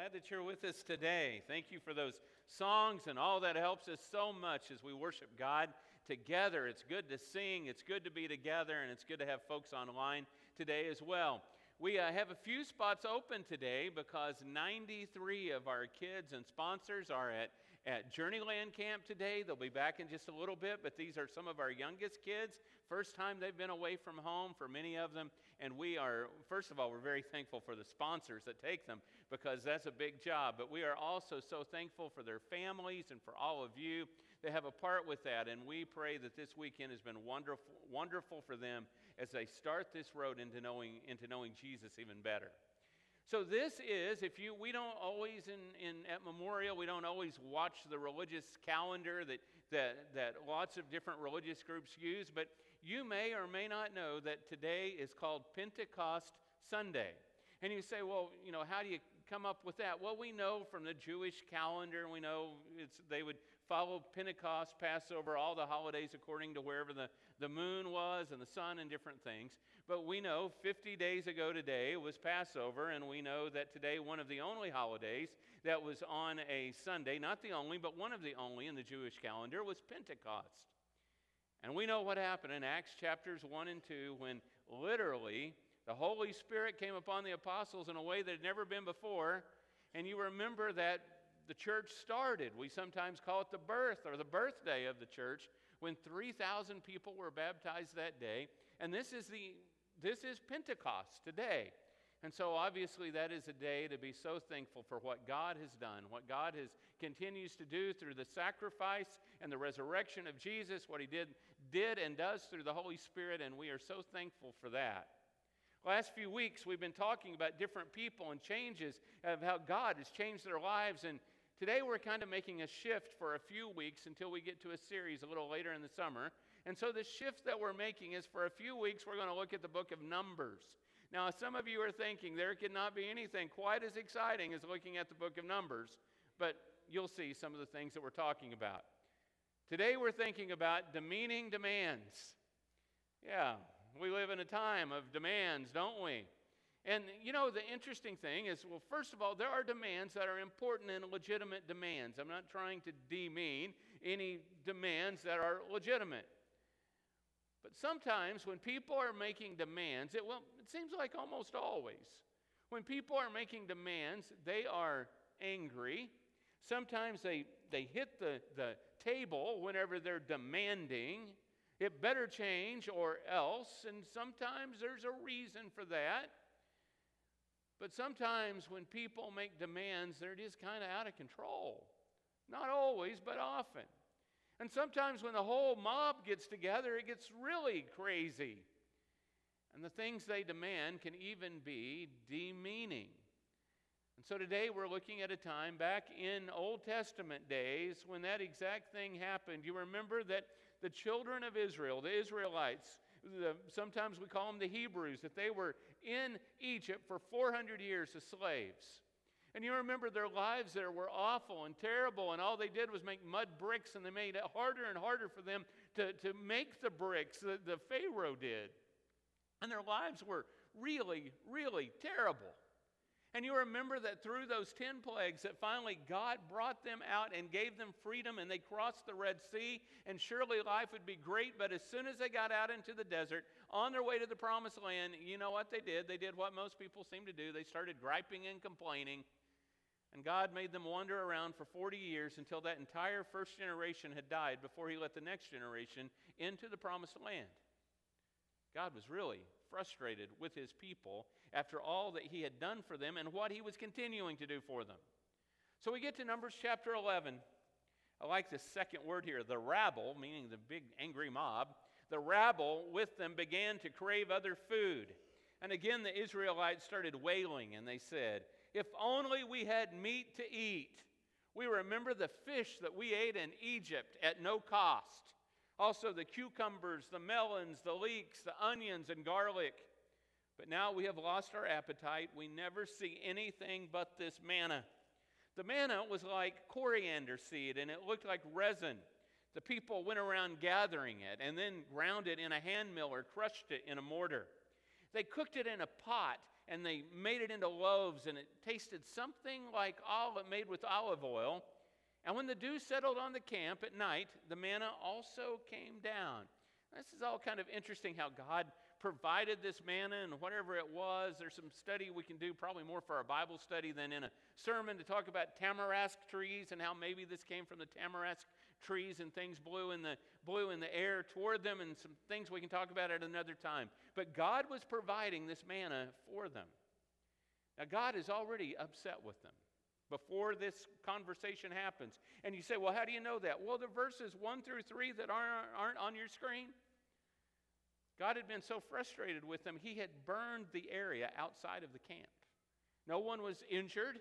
glad that you're with us today. Thank you for those songs and all that helps us so much as we worship God together. It's good to sing, it's good to be together, and it's good to have folks online today as well. We uh, have a few spots open today because 93 of our kids and sponsors are at, at Journeyland Camp today. They'll be back in just a little bit, but these are some of our youngest kids. First time they've been away from home for many of them. And we are, first of all, we're very thankful for the sponsors that take them because that's a big job. But we are also so thankful for their families and for all of you that have a part with that. And we pray that this weekend has been wonderful, wonderful for them as they start this road into knowing, into knowing Jesus even better. So this is, if you, we don't always in, in at Memorial, we don't always watch the religious calendar that, that, that lots of different religious groups use, but you may or may not know that today is called Pentecost Sunday. And you say, well, you know, how do you come up with that? Well, we know from the Jewish calendar, we know it's they would follow Pentecost, Passover, all the holidays according to wherever the, the moon was and the sun and different things. But we know 50 days ago today was Passover, and we know that today one of the only holidays that was on a Sunday, not the only, but one of the only in the Jewish calendar, was Pentecost. And we know what happened in Acts chapters 1 and 2 when literally the Holy Spirit came upon the apostles in a way that had never been before. And you remember that the church started. We sometimes call it the birth or the birthday of the church when 3,000 people were baptized that day. And this is, the, this is Pentecost today. And so, obviously, that is a day to be so thankful for what God has done, what God has continues to do through the sacrifice and the resurrection of Jesus, what He did, did and does through the Holy Spirit, and we are so thankful for that. Last few weeks, we've been talking about different people and changes of how God has changed their lives, and Today, we're kind of making a shift for a few weeks until we get to a series a little later in the summer. And so, the shift that we're making is for a few weeks, we're going to look at the book of Numbers. Now, some of you are thinking there could not be anything quite as exciting as looking at the book of Numbers, but you'll see some of the things that we're talking about. Today, we're thinking about demeaning demands. Yeah, we live in a time of demands, don't we? And you know, the interesting thing is, well, first of all, there are demands that are important and legitimate demands. I'm not trying to demean any demands that are legitimate. But sometimes when people are making demands, it, well, it seems like almost always, when people are making demands, they are angry. Sometimes they, they hit the, the table whenever they're demanding. It better change or else. And sometimes there's a reason for that. But sometimes when people make demands, they're just kind of out of control. Not always, but often. And sometimes when the whole mob gets together, it gets really crazy. And the things they demand can even be demeaning. And so today we're looking at a time back in Old Testament days when that exact thing happened. You remember that the children of Israel, the Israelites, the, sometimes we call them the Hebrews, that they were in Egypt for 400 years as slaves. And you remember their lives there were awful and terrible, and all they did was make mud bricks, and they made it harder and harder for them to, to make the bricks that the Pharaoh did. And their lives were really, really terrible. And you remember that through those 10 plagues that finally God brought them out and gave them freedom and they crossed the Red Sea and surely life would be great but as soon as they got out into the desert on their way to the promised land you know what they did they did what most people seem to do they started griping and complaining and God made them wander around for 40 years until that entire first generation had died before he let the next generation into the promised land God was really frustrated with his people after all that he had done for them and what he was continuing to do for them. So we get to Numbers chapter 11. I like the second word here, the rabble, meaning the big angry mob. The rabble with them began to crave other food. And again, the Israelites started wailing and they said, If only we had meat to eat. We remember the fish that we ate in Egypt at no cost. Also, the cucumbers, the melons, the leeks, the onions, and garlic. But now we have lost our appetite. We never see anything but this manna. The manna was like coriander seed, and it looked like resin. The people went around gathering it and then ground it in a hand mill or crushed it in a mortar. They cooked it in a pot and they made it into loaves, and it tasted something like olive made with olive oil. And when the dew settled on the camp at night, the manna also came down. This is all kind of interesting how God provided this manna and whatever it was. There's some study we can do, probably more for a Bible study than in a sermon, to talk about tamarisk trees and how maybe this came from the tamarisk trees and things blew in the blew in the air toward them and some things we can talk about at another time. But God was providing this manna for them. Now God is already upset with them before this conversation happens. And you say, well, how do you know that? Well, the verses 1 through 3 that aren't, aren't on your screen, God had been so frustrated with them, he had burned the area outside of the camp. No one was injured,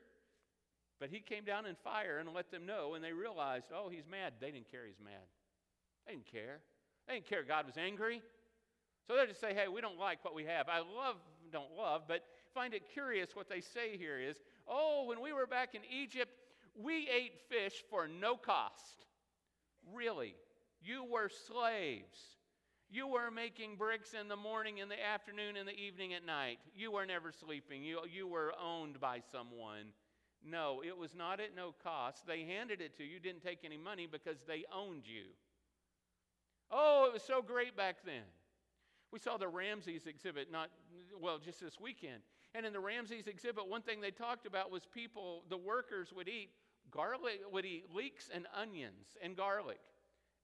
but he came down in fire and let them know, and they realized, oh, he's mad. They didn't care he's mad. They didn't care. They didn't care God was angry. So they just say, hey, we don't like what we have. I love, don't love, but find it curious what they say here is, oh, when we were back in Egypt, we ate fish for no cost. Really? You were slaves. You were making bricks in the morning, in the afternoon, in the evening, at night. You were never sleeping. You, you were owned by someone. No, it was not at no cost. They handed it to you, didn't take any money because they owned you. Oh, it was so great back then. We saw the Ramses exhibit, not, well, just this weekend. And in the Ramses exhibit, one thing they talked about was people, the workers would eat garlic, would eat leeks and onions and garlic.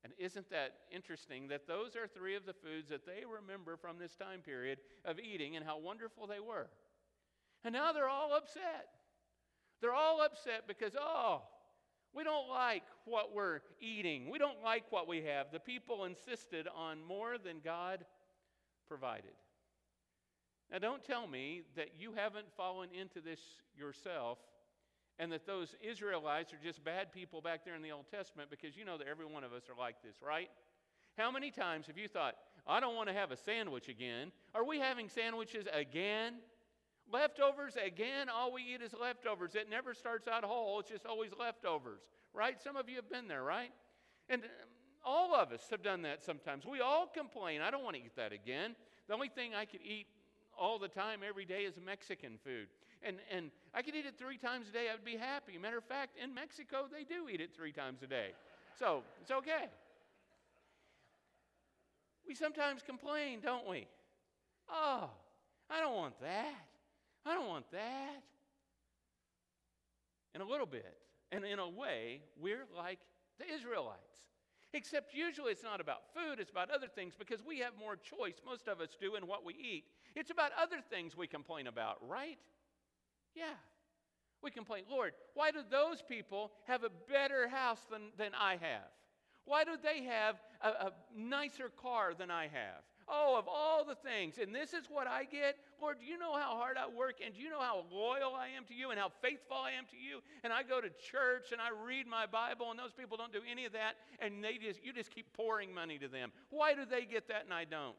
And isn't that interesting that those are three of the foods that they remember from this time period of eating and how wonderful they were? And now they're all upset. They're all upset because, oh, we don't like what we're eating. We don't like what we have. The people insisted on more than God provided. Now, don't tell me that you haven't fallen into this yourself and that those Israelites are just bad people back there in the Old Testament because you know that every one of us are like this, right? How many times have you thought, I don't want to have a sandwich again? Are we having sandwiches again? Leftovers again? All we eat is leftovers. It never starts out whole, it's just always leftovers, right? Some of you have been there, right? And um, all of us have done that sometimes. We all complain, I don't want to eat that again. The only thing I could eat all the time, every day, is Mexican food and, and I could eat it three times a day, I'd be happy. Matter of fact, in Mexico, they do eat it three times a day. So it's okay. We sometimes complain, don't we? Oh, I don't want that. I don't want that. In a little bit, and in a way, we're like the Israelites. Except usually it's not about food, it's about other things because we have more choice, most of us do, in what we eat. It's about other things we complain about, right? Yeah. We complain, Lord, why do those people have a better house than, than I have? Why do they have a, a nicer car than I have? Oh, of all the things, and this is what I get. Lord, do you know how hard I work? And do you know how loyal I am to you and how faithful I am to you? And I go to church and I read my Bible, and those people don't do any of that, and they just you just keep pouring money to them. Why do they get that and I don't?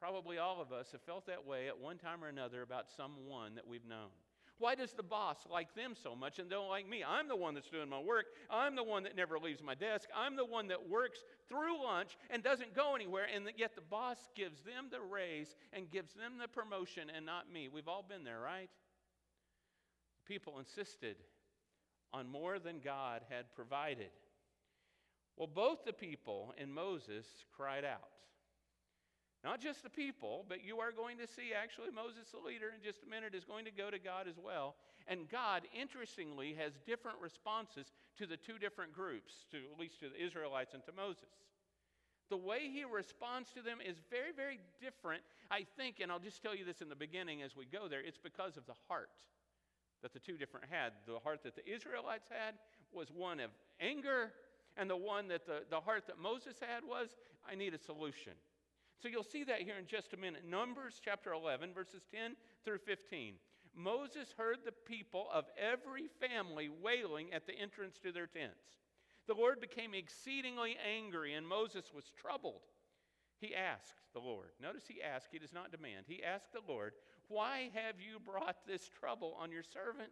Probably all of us have felt that way at one time or another about someone that we've known. Why does the boss like them so much and don't like me? I'm the one that's doing my work. I'm the one that never leaves my desk. I'm the one that works through lunch and doesn't go anywhere, and yet the boss gives them the raise and gives them the promotion and not me. We've all been there, right? People insisted on more than God had provided. Well, both the people and Moses cried out. Not just the people, but you are going to see actually Moses, the leader, in just a minute, is going to go to God as well. And God, interestingly, has different responses to the two different groups, to at least to the Israelites and to Moses. The way he responds to them is very, very different, I think, and I'll just tell you this in the beginning as we go there. It's because of the heart that the two different had. The heart that the Israelites had was one of anger, and the one that the, the heart that Moses had was, I need a solution. So you'll see that here in just a minute. Numbers chapter 11, verses 10 through 15. Moses heard the people of every family wailing at the entrance to their tents. The Lord became exceedingly angry, and Moses was troubled. He asked the Lord, notice he asked, he does not demand. He asked the Lord, Why have you brought this trouble on your servant?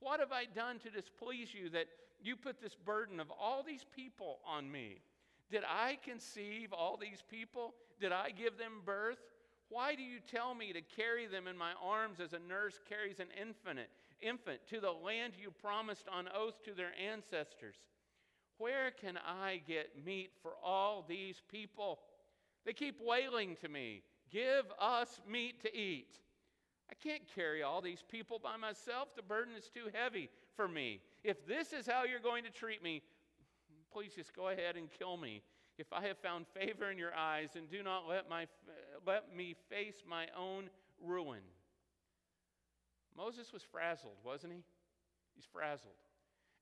What have I done to displease you that you put this burden of all these people on me? Did I conceive all these people? Did I give them birth? Why do you tell me to carry them in my arms as a nurse carries an infant, infant to the land you promised on oath to their ancestors? Where can I get meat for all these people? They keep wailing to me, Give us meat to eat. I can't carry all these people by myself. The burden is too heavy for me. If this is how you're going to treat me, please just go ahead and kill me. If I have found favor in your eyes, and do not let, my, let me face my own ruin. Moses was frazzled, wasn't he? He's frazzled.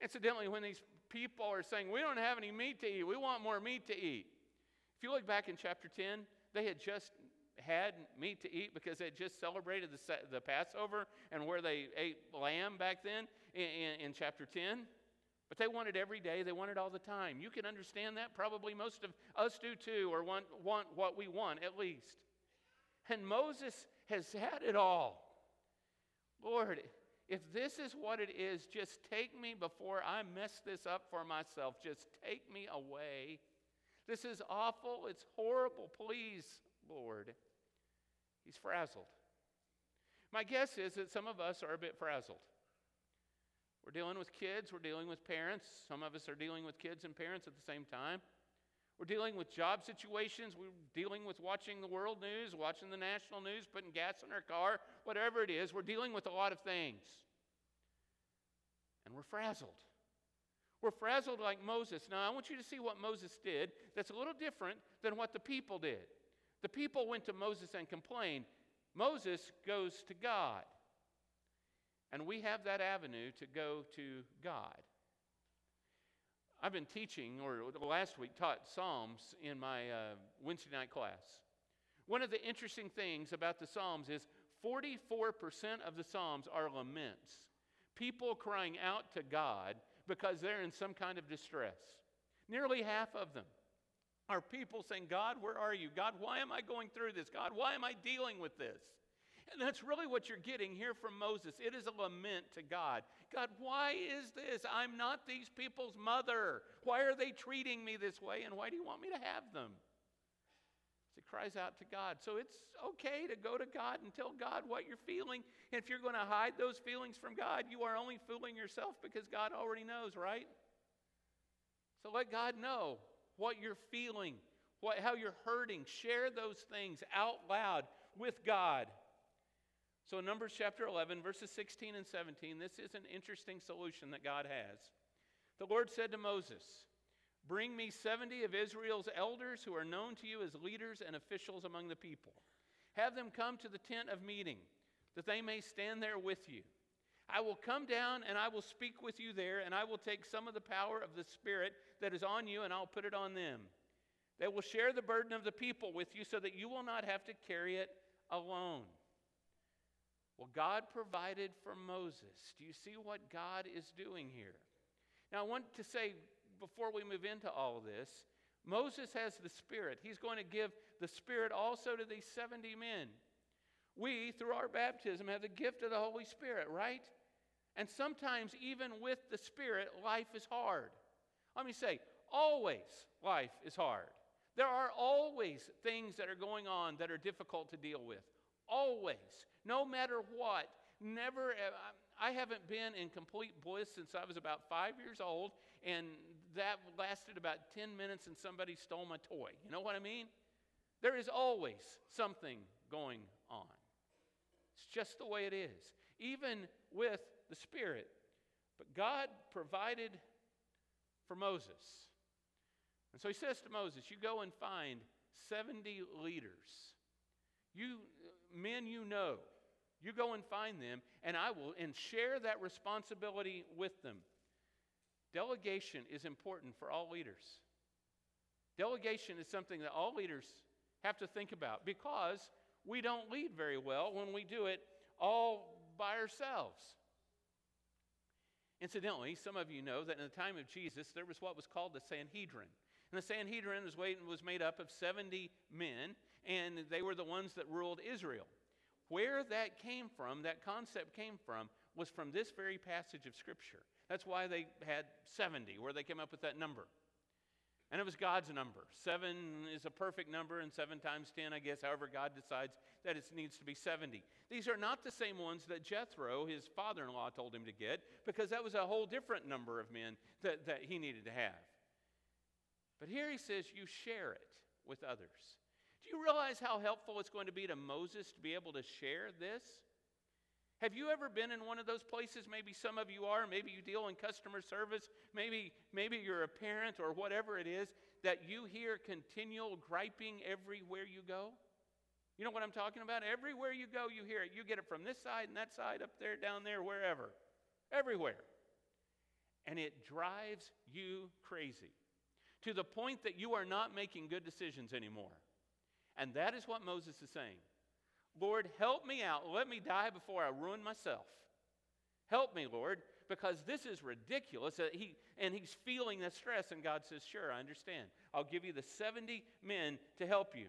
Incidentally, when these people are saying, We don't have any meat to eat, we want more meat to eat. If you look back in chapter 10, they had just had meat to eat because they had just celebrated the, the Passover and where they ate lamb back then in, in, in chapter 10. But they want it every day, they want it all the time. You can understand that. Probably most of us do too, or want, want what we want at least. And Moses has had it all. Lord, if this is what it is, just take me before I mess this up for myself. Just take me away. This is awful. It's horrible. Please, Lord. He's frazzled. My guess is that some of us are a bit frazzled. We're dealing with kids, we're dealing with parents. Some of us are dealing with kids and parents at the same time. We're dealing with job situations. We're dealing with watching the world news, watching the national news, putting gas in our car, whatever it is. We're dealing with a lot of things. And we're frazzled. We're frazzled like Moses. Now, I want you to see what Moses did that's a little different than what the people did. The people went to Moses and complained. Moses goes to God. And we have that avenue to go to God. I've been teaching, or last week taught Psalms in my uh, Wednesday night class. One of the interesting things about the Psalms is 44% of the Psalms are laments. People crying out to God because they're in some kind of distress. Nearly half of them are people saying, God, where are you? God, why am I going through this? God, why am I dealing with this? And that's really what you're getting here from Moses. It is a lament to God. God, why is this? I'm not these people's mother. Why are they treating me this way? And why do you want me to have them? He cries out to God. So it's okay to go to God and tell God what you're feeling. And if you're going to hide those feelings from God, you are only fooling yourself because God already knows, right? So let God know what you're feeling, what, how you're hurting. Share those things out loud with God. So, in Numbers chapter 11, verses 16 and 17, this is an interesting solution that God has. The Lord said to Moses, Bring me 70 of Israel's elders who are known to you as leaders and officials among the people. Have them come to the tent of meeting, that they may stand there with you. I will come down and I will speak with you there, and I will take some of the power of the Spirit that is on you, and I'll put it on them. They will share the burden of the people with you so that you will not have to carry it alone. Well, God provided for Moses. Do you see what God is doing here? Now, I want to say before we move into all this, Moses has the Spirit. He's going to give the Spirit also to these 70 men. We, through our baptism, have the gift of the Holy Spirit, right? And sometimes, even with the Spirit, life is hard. Let me say, always life is hard. There are always things that are going on that are difficult to deal with. Always no matter what. Never, uh, I haven't been in complete bliss since I was about five years old, and that lasted about 10 minutes and somebody stole my toy. You know what I mean? There is always something going on. It's just the way it is, even with the Spirit. But God provided for Moses. And so he says to Moses, You go and find 70 leaders. You men you know you go and find them, and I will and share that responsibility with them. Delegation is important for all leaders. Delegation is something that all leaders have to think about because we don't lead very well when we do it all by ourselves. Incidentally, some of you know that in the time of Jesus, there was what was called the Sanhedrin. And the Sanhedrin was made up of 70 men, and they were the ones that ruled Israel. Where that came from, that concept came from, was from this very passage of Scripture. That's why they had 70, where they came up with that number. And it was God's number. Seven is a perfect number, and seven times ten, I guess, however God decides that it needs to be 70. These are not the same ones that Jethro, his father in law, told him to get, because that was a whole different number of men that, that he needed to have. But here he says, you share it with others. Do you realize how helpful it's going to be to Moses to be able to share this? Have you ever been in one of those places? Maybe some of you are. Maybe you deal in customer service. Maybe, maybe you're a parent or whatever it is that you hear continual griping everywhere you go. You know what I'm talking about? Everywhere you go, you hear it. You get it from this side and that side, up there, down there, wherever. Everywhere. And it drives you crazy to the point that you are not making good decisions anymore. And that is what Moses is saying. Lord, help me out. Let me die before I ruin myself. Help me, Lord, because this is ridiculous. Uh, he, and he's feeling the stress, and God says, Sure, I understand. I'll give you the 70 men to help you.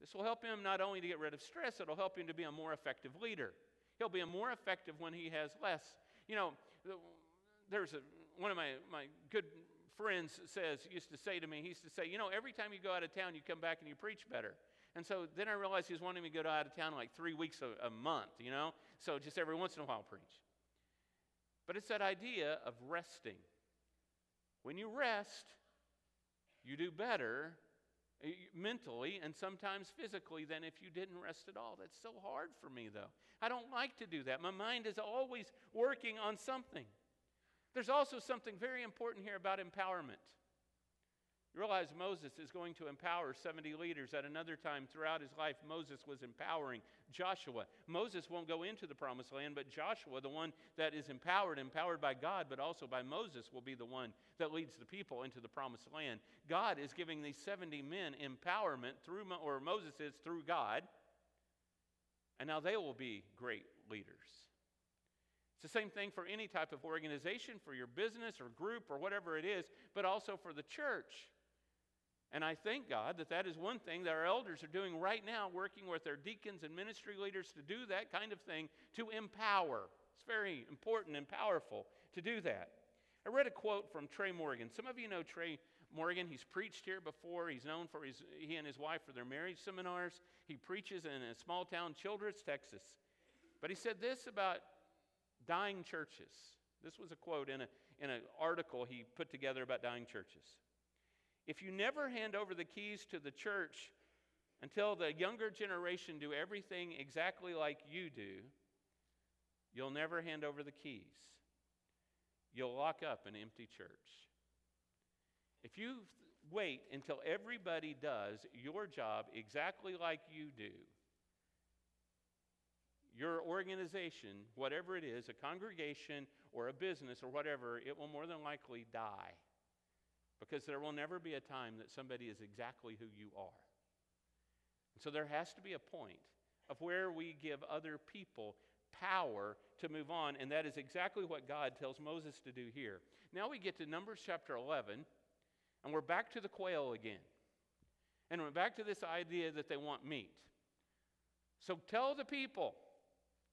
This will help him not only to get rid of stress, it'll help him to be a more effective leader. He'll be a more effective when he has less. You know, there's a, one of my, my good friends says, used to say to me, he used to say, you know, every time you go out of town, you come back and you preach better. And so then I realized he was wanting me to go out of town like three weeks a, a month, you know? So just every once in a while preach. But it's that idea of resting. When you rest, you do better eh, mentally and sometimes physically than if you didn't rest at all. That's so hard for me, though. I don't like to do that. My mind is always working on something. There's also something very important here about empowerment. You realize Moses is going to empower 70 leaders. At another time throughout his life, Moses was empowering Joshua. Moses won't go into the promised land, but Joshua, the one that is empowered, empowered by God, but also by Moses, will be the one that leads the people into the promised land. God is giving these 70 men empowerment through, or Moses is through God, and now they will be great leaders. It's the same thing for any type of organization, for your business or group or whatever it is, but also for the church. And I thank God that that is one thing that our elders are doing right now, working with their deacons and ministry leaders to do that kind of thing to empower. It's very important and powerful to do that. I read a quote from Trey Morgan. Some of you know Trey Morgan. He's preached here before. He's known for his, he and his wife for their marriage seminars. He preaches in a small town, Childress, Texas. But he said this about dying churches. This was a quote in, a, in an article he put together about dying churches. If you never hand over the keys to the church until the younger generation do everything exactly like you do, you'll never hand over the keys. You'll lock up an empty church. If you wait until everybody does your job exactly like you do, your organization, whatever it is, a congregation or a business or whatever, it will more than likely die. Because there will never be a time that somebody is exactly who you are. And so there has to be a point of where we give other people power to move on, and that is exactly what God tells Moses to do here. Now we get to Numbers chapter 11, and we're back to the quail again. And we're back to this idea that they want meat. So tell the people,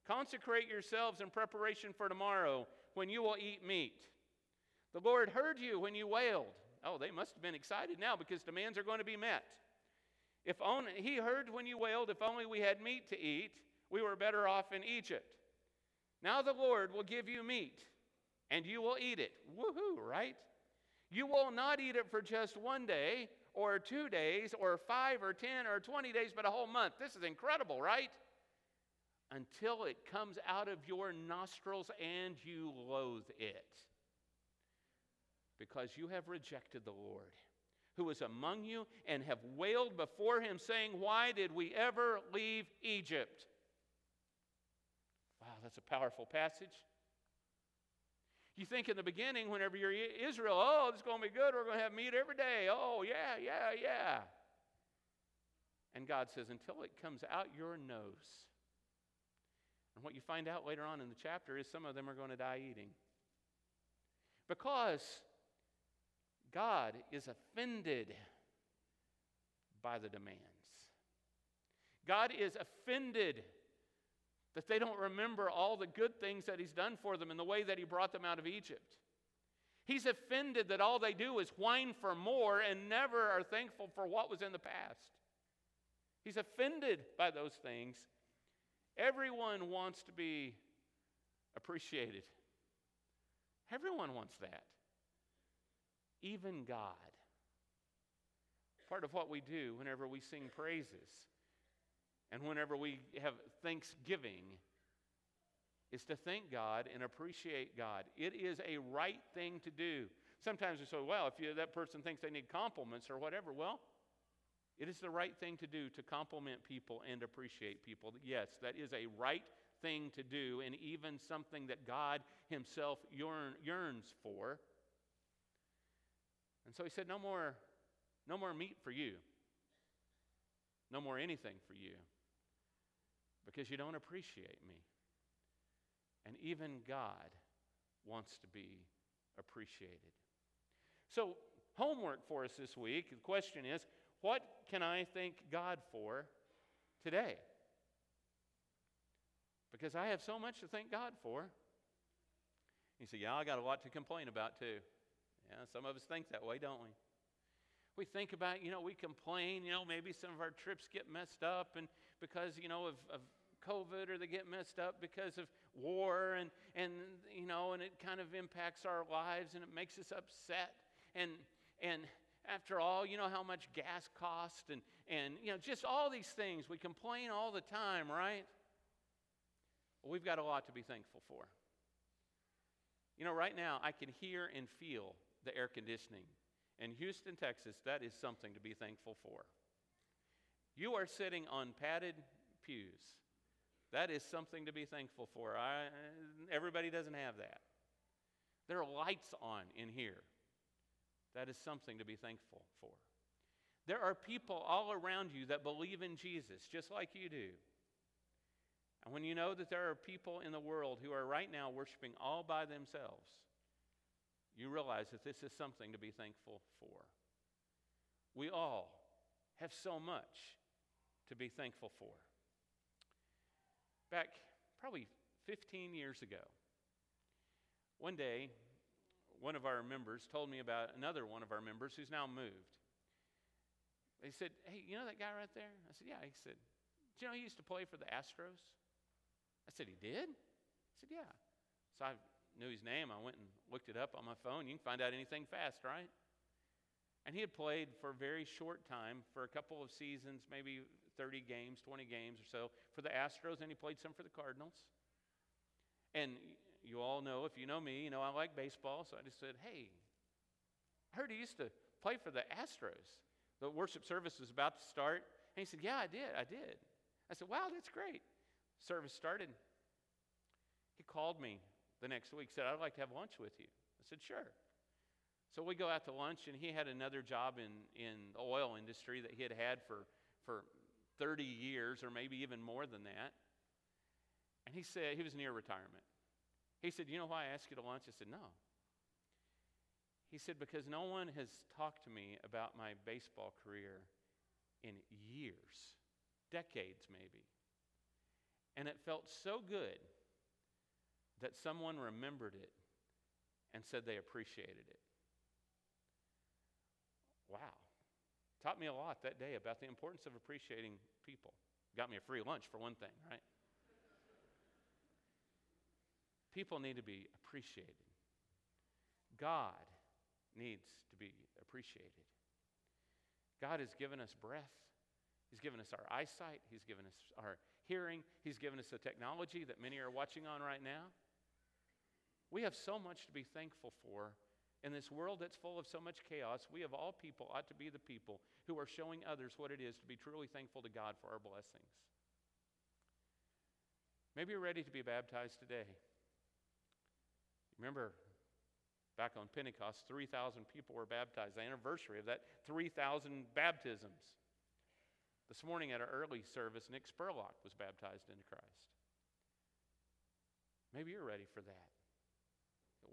consecrate yourselves in preparation for tomorrow when you will eat meat. The Lord heard you when you wailed. Oh, they must have been excited now because demands are going to be met. If only he heard when you wailed, if only we had meat to eat, we were better off in Egypt. Now the Lord will give you meat, and you will eat it. Woohoo, right? You will not eat it for just one day, or two days, or five, or ten, or twenty days, but a whole month. This is incredible, right? Until it comes out of your nostrils and you loathe it because you have rejected the Lord, who is among you, and have wailed before him, saying, Why did we ever leave Egypt? Wow, that's a powerful passage. You think in the beginning, whenever you're Israel, oh, this is going to be good. We're going to have meat every day. Oh, yeah, yeah, yeah. And God says, until it comes out your nose. And what you find out later on in the chapter is some of them are going to die eating. Because God is offended by the demands. God is offended that they don't remember all the good things that He's done for them and the way that He brought them out of Egypt. He's offended that all they do is whine for more and never are thankful for what was in the past. He's offended by those things. Everyone wants to be appreciated. Everyone wants that. Even God. Part of what we do whenever we sing praises and whenever we have thanksgiving is to thank God and appreciate God. It is a right thing to do. Sometimes we say, well, if you, that person thinks they need compliments or whatever, well, it is the right thing to do to compliment people and appreciate people. Yes, that is a right thing to do and even something that God Himself yearn, yearns for. And so He said, no more, no more meat for you. No more anything for you because you don't appreciate me. And even God wants to be appreciated. So, homework for us this week the question is what can I thank God for today? Because I have so much to thank God for. You say, Yeah, I got a lot to complain about too. Yeah, some of us think that way, don't we? We think about, you know, we complain, you know, maybe some of our trips get messed up and because, you know, of, of COVID or they get messed up because of war and, and you know, and it kind of impacts our lives and it makes us upset. And, and after all, you know how much gas costs and, and, you know, just all these things. We complain all the time, right? Well, we've got a lot to be thankful for. You know, right now, I can hear and feel the air conditioning. In Houston, Texas, that is something to be thankful for. You are sitting on padded pews. That is something to be thankful for. I, everybody doesn't have that. There are lights on in here. That is something to be thankful for. There are people all around you that believe in Jesus, just like you do. And when you know that there are people in the world who are right now worshiping all by themselves, you realize that this is something to be thankful for. We all have so much to be thankful for back probably 15 years ago. One day, one of our members told me about another one of our members who's now moved. He said, Hey, you know that guy right there? I said, Yeah. He said, Do you know he used to play for the Astros? I said, He did? He said, Yeah. So I knew his name. I went and looked it up on my phone. You can find out anything fast, right? And he had played for a very short time, for a couple of seasons, maybe 30 games, 20 games or so for the Astros, and he played some for the Cardinals. And you all know, if you know me, you know I like baseball, so I just said, hey, I heard he used to play for the Astros. The worship service was about to start, and he said, yeah, I did, I did. I said, wow, that's great. Service started. He called me the next week, said, I'd like to have lunch with you. I said, sure. So we go out to lunch, and he had another job in, in the oil industry that he had had for, for 30 years or maybe even more than that. And he said, he was near retirement. He said, You know why I asked you to lunch? I said, No. He said, Because no one has talked to me about my baseball career in years, decades maybe. And it felt so good that someone remembered it and said they appreciated it. Wow. Taught me a lot that day about the importance of appreciating people. Got me a free lunch for one thing, right? People need to be appreciated. God needs to be appreciated. God has given us breath. He's given us our eyesight. He's given us our hearing. He's given us the technology that many are watching on right now. We have so much to be thankful for in this world that's full of so much chaos, we of all people ought to be the people who are showing others what it is to be truly thankful to God for our blessings. Maybe you're ready to be baptized today. Remember, back on Pentecost, 3,000 people were baptized, the anniversary of that 3,000 baptisms. This morning at our early service, Nick Spurlock was baptized into Christ. Maybe you're ready for that.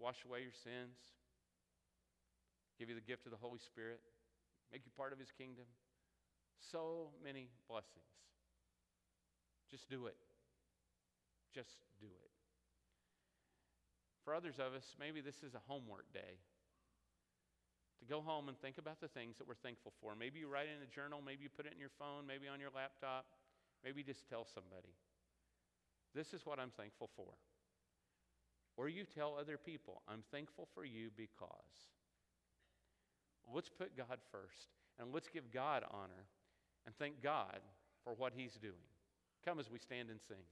wash away your sins, give you the gift of the Holy Spirit, make you part of His kingdom. So many blessings. Just do it. Just do it. For others of us, maybe this is a homework day. to go home and think about the things that we're thankful for. Maybe you write in a journal, maybe you put it in your phone, maybe on your laptop, maybe just tell somebody. This is what I'm thankful for. Or you tell other people, I'm thankful for you because. Let's put God first and let's give God honor and thank God for what He's doing. Come as we stand and sing.